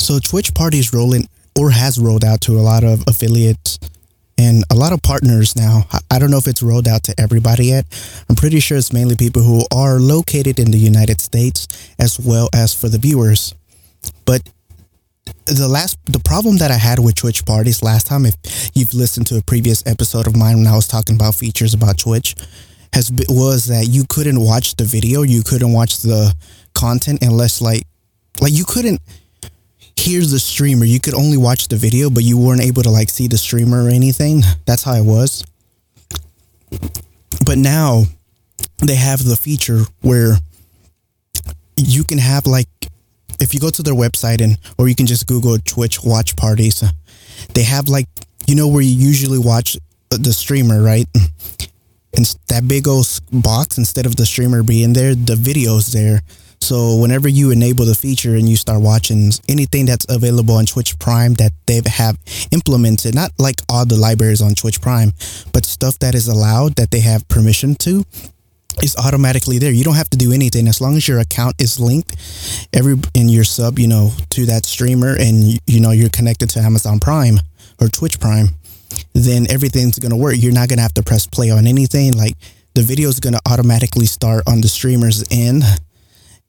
So Twitch Party is rolling or has rolled out to a lot of affiliates and a lot of partners now. I don't know if it's rolled out to everybody yet. I'm pretty sure it's mainly people who are located in the United States as well as for the viewers. But the last the problem that I had with Twitch parties last time, if you've listened to a previous episode of mine when I was talking about features about Twitch, has was that you couldn't watch the video, you couldn't watch the content unless like like you couldn't hear the streamer. You could only watch the video, but you weren't able to like see the streamer or anything. That's how it was. But now they have the feature where you can have like if you go to their website and or you can just Google Twitch watch parties, they have like you know where you usually watch the streamer, right? And that big old box instead of the streamer being there, the video's there. So whenever you enable the feature and you start watching anything that's available on Twitch Prime that they have implemented, not like all the libraries on Twitch Prime, but stuff that is allowed that they have permission to, is automatically there. You don't have to do anything as long as your account is linked every in your sub, you know, to that streamer and you, you know you're connected to Amazon Prime or Twitch Prime, then everything's going to work. You're not going to have to press play on anything like the video is going to automatically start on the streamer's end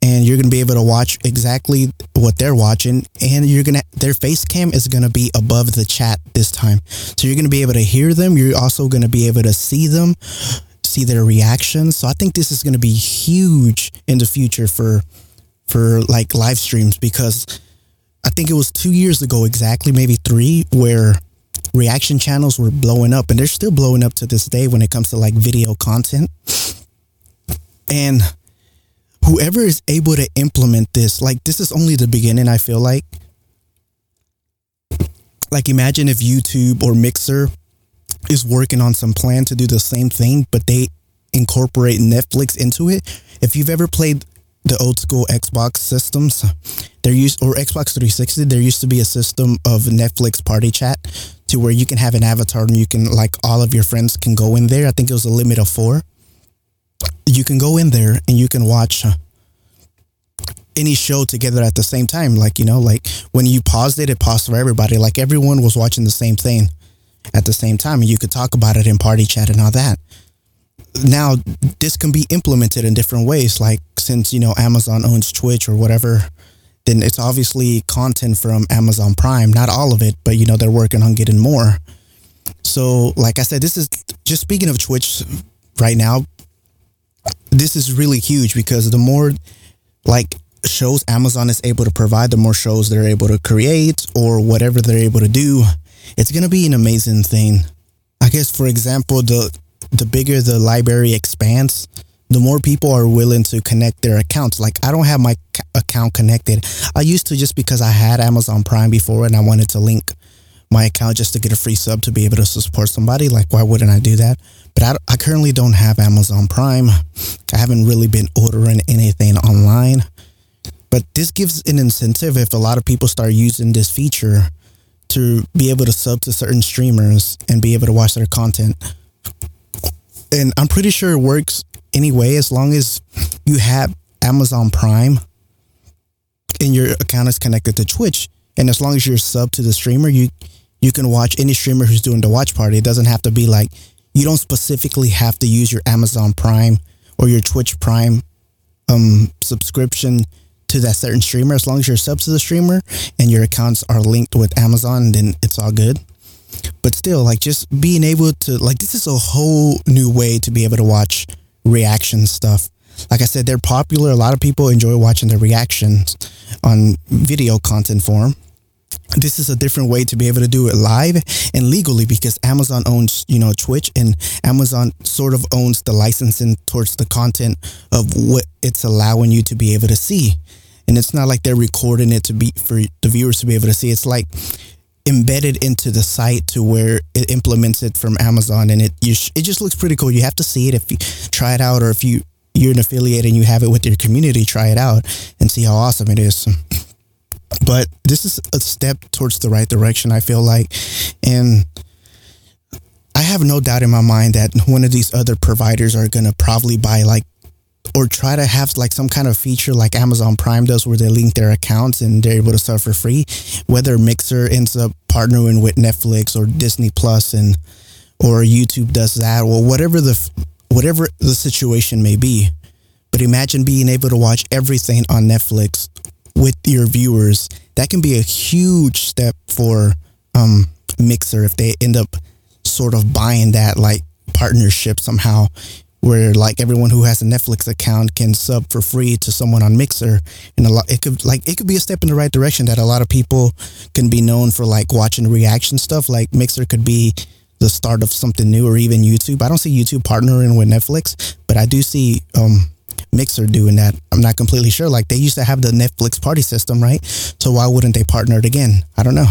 and you're to be able to watch exactly what they're watching and you're to their face cam is to be above the chat this time. So you're to be able to hear them. You're also to be able to see them see their reactions. So i think this is to be huge in the future for for like live streams because i think it was two years ago exactly maybe three where reaction channels were blowing up and they're still blowing up to this day when it comes to like video content. And whoever is able to implement this, like this is only the beginning, I feel like. Like imagine if YouTube or Mixer is working on some plan to do the same thing, but they incorporate Netflix into it. If you've ever played the old school Xbox systems, there used or Xbox 360, there used to be a system of Netflix party chat to where you can have an avatar and you can like all of your friends can go in there. I think it was a limit of four you can go in there and you can watch uh, any show together at the same time. Like, you know, like when you paused it, it paused for everybody. Like everyone was watching the same thing at the same time and you could talk about it in party chat and all that. Now, this can be implemented in different ways. Like, since, you know, Amazon owns Twitch or whatever, then it's obviously content from Amazon Prime. Not all of it, but, you know, they're working on getting more. So, like I said, this is just speaking of Twitch right now, this is really huge because the more like shows Amazon is able to provide, the more shows they're able to create or whatever they're able to do, it's going to be an amazing thing. I guess for example, the the bigger the library expands, the more people are willing to connect their accounts. Like I don't have my account connected. I used to just because I had Amazon Prime before and I wanted to link my account just to get a free sub to be able to support somebody. Like why wouldn't I do that? But I, I currently don't have Amazon Prime. I haven't really been ordering anything online. But this gives an incentive if a lot of people start using this feature to be able to sub to certain streamers and be able to watch their content. And I'm pretty sure it works anyway as long as you have Amazon Prime and your account is connected to Twitch. And as long as you're sub to the streamer, you you can watch any streamer who's doing the watch party. It doesn't have to be like you don't specifically have to use your Amazon Prime or your Twitch Prime um, subscription to that certain streamer. As long as you're sub to the streamer and your accounts are linked with Amazon, then it's all good. But still, like just being able to like this is a whole new way to be able to watch reaction stuff. Like I said, they're popular. A lot of people enjoy watching the reactions on video content form this is a different way to be able to do it live and legally because Amazon owns, you know, Twitch and Amazon sort of owns the licensing towards the content of what it's allowing you to be able to see. And it's not like they're recording it to be for the viewers to be able to see. It's like embedded into the site to where it implements it from Amazon and it you sh- it just looks pretty cool. You have to see it if you try it out or if you you're an affiliate and you have it with your community, try it out and see how awesome it is. But this is a step towards the right direction, I feel like. And I have no doubt in my mind that one of these other providers are going to probably buy like or try to have like some kind of feature like Amazon Prime does where they link their accounts and they're able to sub for free. Whether Mixer ends up partnering with Netflix or Disney Plus and or YouTube does that or whatever the whatever the situation may be. But imagine being able to watch everything on Netflix with your viewers. That can be a huge step for um, Mixer if they end up sort of buying that like partnership somehow where like everyone who has a Netflix account can sub for free to someone on Mixer and a lot it could like it could be a step in the right direction that a lot of people can be known for like watching reaction stuff like Mixer could be the start of something new or even YouTube. I don't see YouTube partnering with Netflix, but I do see um Mixer doing that. I'm not completely sure. Like they used to have the Netflix party system, right? So why wouldn't they partner it again? I don't know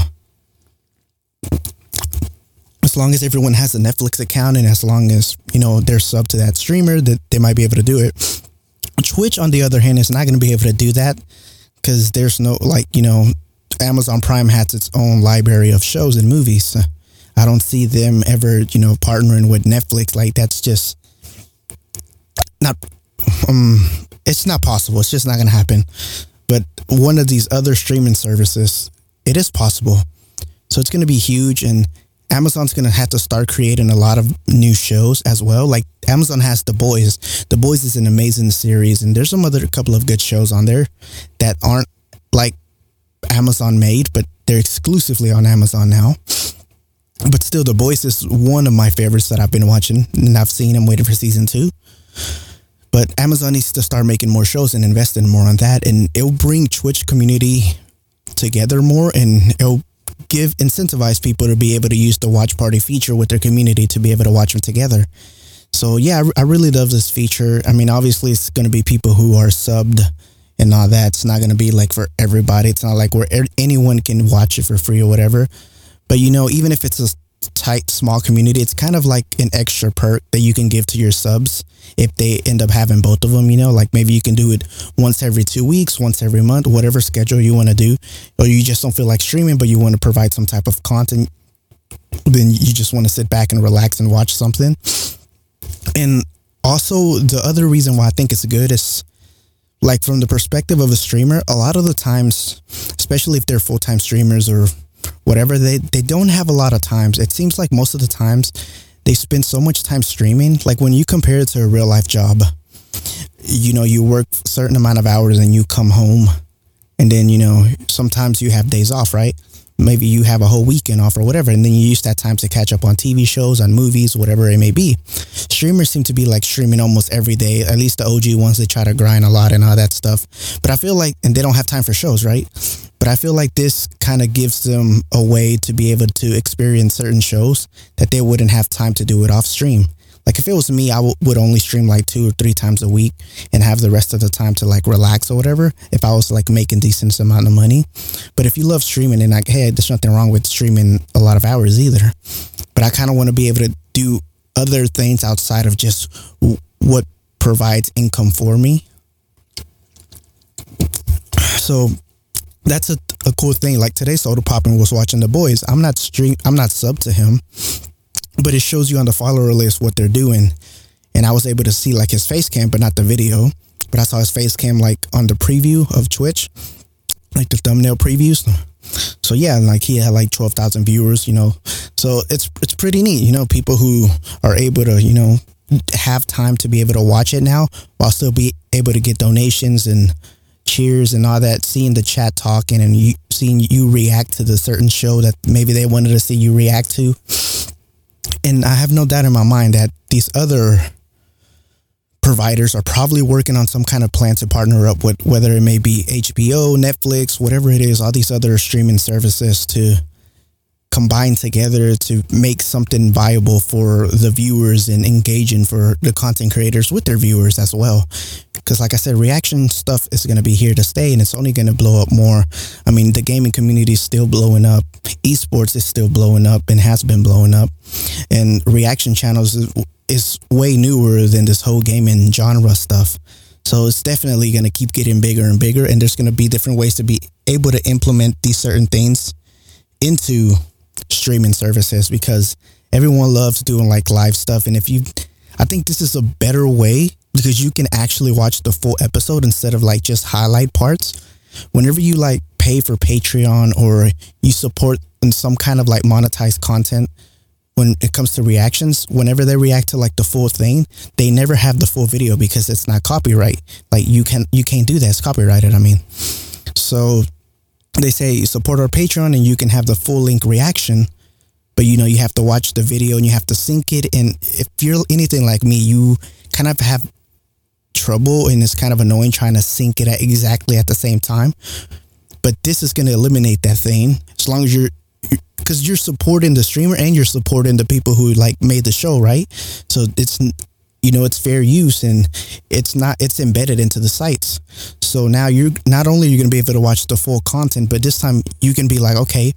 as long as everyone has a Netflix account and as long as, you know, they're sub to that streamer, that they might be able to do it. Twitch, on the other hand, is not going to be able to do that because there's no, like, you know, Amazon Prime has its own library of shows and movies. I don't see them ever, you know, partnering with Netflix. Like, that's just not, um, it's not possible. It's just not going to happen. But one of these other streaming services, it is possible. So it's going to be huge. And Amazon's gonna have to start creating a lot of new shows as well. Like Amazon has The Boys. The Boys is an amazing series, and there's some other couple of good shows on there that aren't like Amazon made, but they're exclusively on Amazon now. But still, The Boys is one of my favorites that I've been watching, and I've seen. I'm waiting for season two. But Amazon needs to start making more shows and investing more on that, and it'll bring Twitch community together more, and it'll give incentivize people to be able to use the watch party feature with their community to be able to watch them together. So yeah, I, I really love this feature. I mean, obviously it's going to be people who are subbed and all that. It's not going to be like for everybody. It's not like where er, anyone can watch it for free or whatever. But you know, even if it's a tight, small community, it's kind of like an extra perk that you can give to your subs if they end up having both of them, you know, like maybe you can do it once every two weeks, once every month, whatever schedule you want to do, or you just don't feel like streaming, but you want to provide some type of content, then you just want to sit back and relax and watch something. And also, the other reason why I think it's good is like from the perspective of a streamer, a lot of the times, especially if they're full time streamers or whatever they they don't have a lot of times. It seems like most of the times they spend so much time streaming. Like when you compare it to a real life job you know you work a certain amount of hours and you come home and then you know sometimes you have days off right? Maybe you have a whole weekend off or whatever and then you use that time to catch up on tv shows on movies whatever it may be. Streamers seem to be like streaming almost every day. At least the og ones they try to grind a lot and all that stuff. But i feel like and they don't have time for shows right but I feel like this kind of gives them a way to be able to experience certain shows that they wouldn't have time to do it off stream. Like if it was me, I w- would only stream like two or three times a week and have the rest of the time to like relax or whatever. If I was like making decent amount of money, but if you love streaming and like, hey, there's nothing wrong with streaming a lot of hours either. But I kind of want to be able to do other things outside of just w- what provides income for me. So that's a, a cool thing. Like today, Sodapoppin was watching the boys. I'm not stream. I'm not sub to him, but it shows you on the follower list what they're doing, and I was able to see like his face cam, but not the video. But I saw his face cam like on the preview of Twitch, like the thumbnail previews. So yeah, like he had like twelve thousand viewers, you know. So it's it's pretty neat, you know. People who are able to, you know, have time to be able to watch it now while still be able to get donations and cheers and all that, seeing the chat talking and you, seeing you react to the certain show that maybe they wanted to see you react to. And I have no doubt in my mind that these other providers are probably working on some kind of plan to partner up with whether it may be HBO, Netflix, whatever it is, all these other streaming services to combine together to make something viable for the viewers and engaging for the content creators with their viewers as well. Because, like I said, reaction stuff is going to be here to stay and it's only going to blow up more. I mean, the gaming community is still blowing up, esports is still blowing up and has been blowing up. And reaction channels is, is way newer than this whole gaming genre stuff. So it's definitely going to keep getting bigger and bigger. And there's going to be different ways to be able to implement these certain things into streaming services because everyone loves doing like live stuff. And if you, I think this is a better way because you can actually watch the full episode instead of like just highlight parts. Whenever you like pay for Patreon or you support in some kind of like monetized content, when it comes to reactions, whenever they react to like the full thing, they never have the full video because it's not copyright. Like you can you can't do that. It's copyrighted. I mean, so they say support our Patreon and you can have the full link reaction, but you know you have to watch the video and you have to sync it. And if you're anything like me, you kind of have trouble and it's kind of annoying trying to sync it at exactly at the same time. But this is going to eliminate that thing as long as you're because you're supporting the streamer and you're supporting the people who like made the show, right? So it's you know it's fair use and it's not it's embedded into the sites. So now you're not only you're going to be able to watch the full content, but this time you can be like, okay,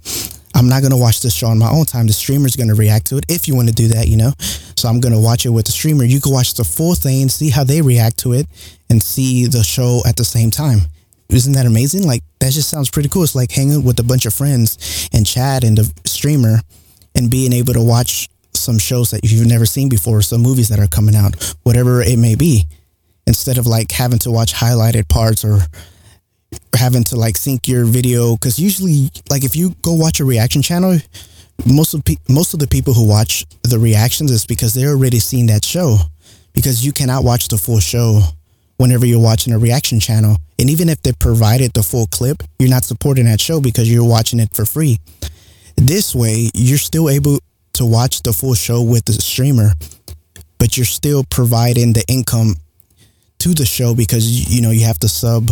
I'm not going to watch this show on my own time. The streamer's going to react to it if you want to do that, you know. So I'm going to watch it with the streamer. You can watch the full thing, see how they react to it, and see the show at the same time. Isn't that amazing? Like that just sounds pretty cool. It's like hanging with a bunch of friends and chat and the streamer and being able to watch some shows that you've never seen before, some movies that are coming out, whatever it may be, instead of like having to watch highlighted parts or having to like sync your video. Cause usually like if you go watch a reaction channel, most of pe- most of the people who watch the reactions is because they're already seen that show because you cannot watch the full show whenever you're watching a reaction channel. And even if they provided the full clip, you're not supporting that show because you're watching it for free. This way, you're still able to watch the full show with the streamer, but you're still providing the income to the show because you know you have to sub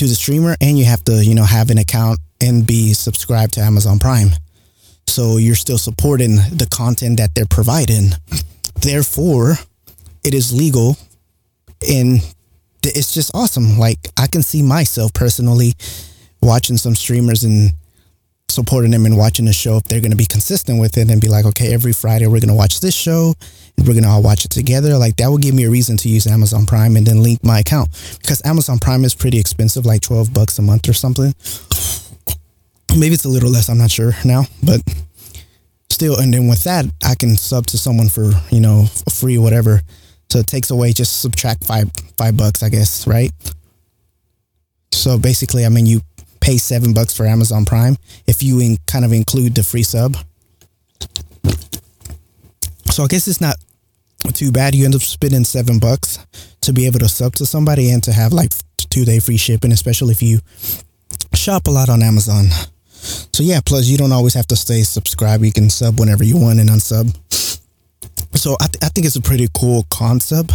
to the streamer and you have to, you know, have an account and be subscribed to Amazon Prime. So you're still supporting the content that they're providing. Therefore, it is legal and it's just awesome. Like I can see myself personally watching some streamers and supporting them and watching the show if they're going to be consistent with it and be like, okay, every Friday we're going to watch this show and we're going to all watch it together. Like that would give me a reason to use Amazon Prime and then link my account because Amazon Prime is pretty expensive, like 12 bucks a month or something. Maybe it's a little less. I'm not sure now, but still. And then with that, I can sub to someone for, you know, free, whatever so it takes away just subtract five five bucks, I guess, right? So basically, I mean, you pay seven bucks for Amazon Prime if you in, kind of include the free sub. So I guess it's not too bad. You end up spending seven bucks to be able to sub to somebody and to have like two day free shipping, especially if you shop a lot on Amazon. So yeah, plus you don't always have to stay subscribed. You can sub whenever you want and unsub. So I, th- I think it's a pretty cool concept.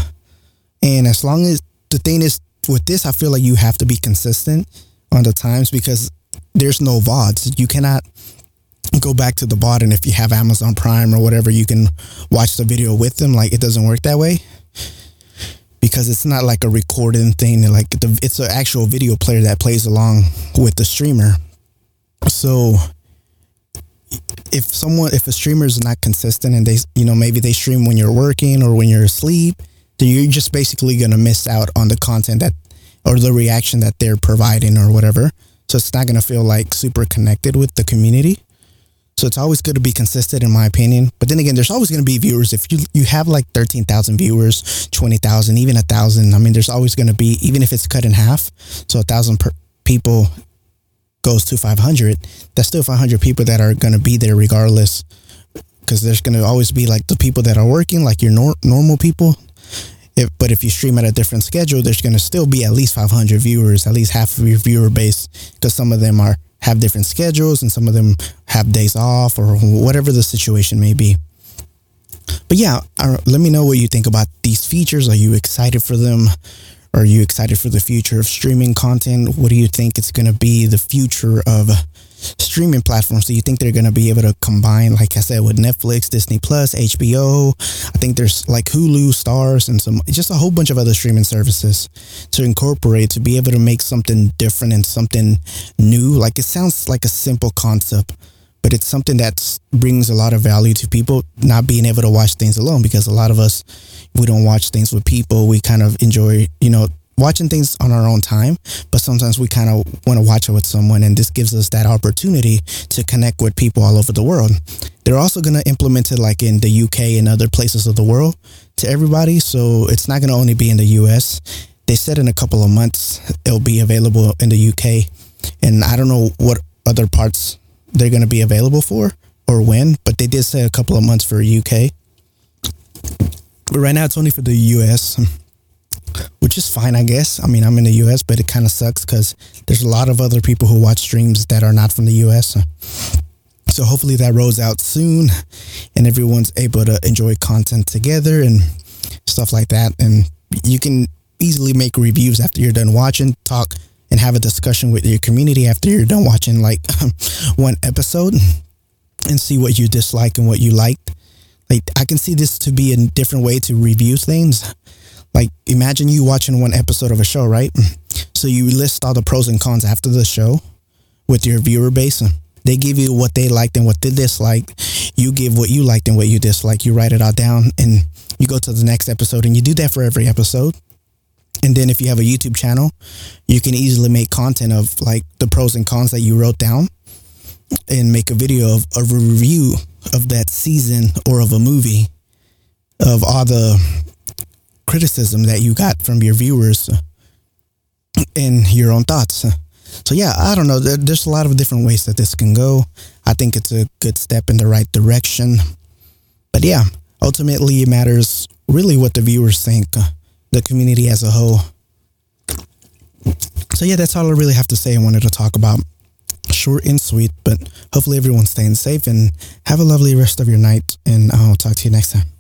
And as long as the thing is with this, I feel like you have to be consistent on the times because there's no VODs. You cannot go back to the VOD and if you have Amazon Prime or whatever, you can watch the video with them. Like it doesn't work that way because it's not like a recording thing. Like the, it's an actual video player that plays along with the streamer. So if someone if a streamer is not consistent and they you know maybe they stream when you're working or when you're asleep then you're just basically to miss out on the content that or the reaction that they're providing or whatever so it's not going to feel like super connected with the community so it's always good to be consistent in my opinion but then again there's always going to be viewers if you you have like 13,000 viewers 20,000 even a thousand I mean there's always going to be even if it's cut in half so a thousand people goes to 500, that's still 500 people that are going to be there regardless. Because there's going to always be like the people that are working, like your nor- normal people. If, but if you stream at a different schedule, there's going to still be at least 500 viewers, at least half of your viewer base, because some of them are have different schedules and some of them have days off or whatever the situation may be. But yeah, uh, let me know what you think about these features. Are you excited for them? Are you excited for the future of streaming content? What do you think it's going to be the future of streaming platforms? Do you think they're going to be able to combine, like I said, with Netflix, Disney Plus, HBO? I think there's like Hulu, Starz, and some just a whole bunch of other streaming services to incorporate to be able to make something different and something new. Like it sounds like a simple concept, but it's something that brings a lot of value to people not being able to watch things alone because a lot of us we don't watch things with people we kind of enjoy you know watching things on our own time, but sometimes we kind of want to watch it with someone, and this gives us that opportunity to connect with people all over the world. They're also going to implement it like in the UK and other places of the world to everybody, so it's not going to only be in the US. They said in a couple of months it'll be available in the UK, and I don't know what other parts they're going to be available for or when, but they did say a couple of months for UK. But right now it's only for the US which is fine, I guess. I mean, I'm in the US, but it kind of sucks because there's a lot of other people who watch streams that are not from the US. So hopefully that rolls out soon and everyone's able to enjoy content together and stuff like that. And you can easily make reviews after you're done watching, talk and have a discussion with your community after you're done watching like one episode and see what you dislike and what you liked. Like I can see this to be a different way to review things like, imagine you watching one episode of a show, right? Mm. So you list all the pros and cons after the show with your viewer base. They give you what they liked and what they disliked. You give what you liked and what you disliked. You write it all down and you go to the next episode and you do that for every episode. And then if you have a YouTube channel, you can easily make content of like the pros and cons that you wrote down and make a video of a review of that season or of a movie of all the criticism that you got from your viewers and your own thoughts. So yeah, I don't know. There's a lot of different ways that this can go. I think it's a good step in the right direction. But yeah, ultimately it matters really what the viewers think, the community as a whole. So yeah, that's all I really have to say. I wanted to talk about short and sweet, but hopefully everyone's staying safe and have a lovely rest of your night. And I'll talk to you next time.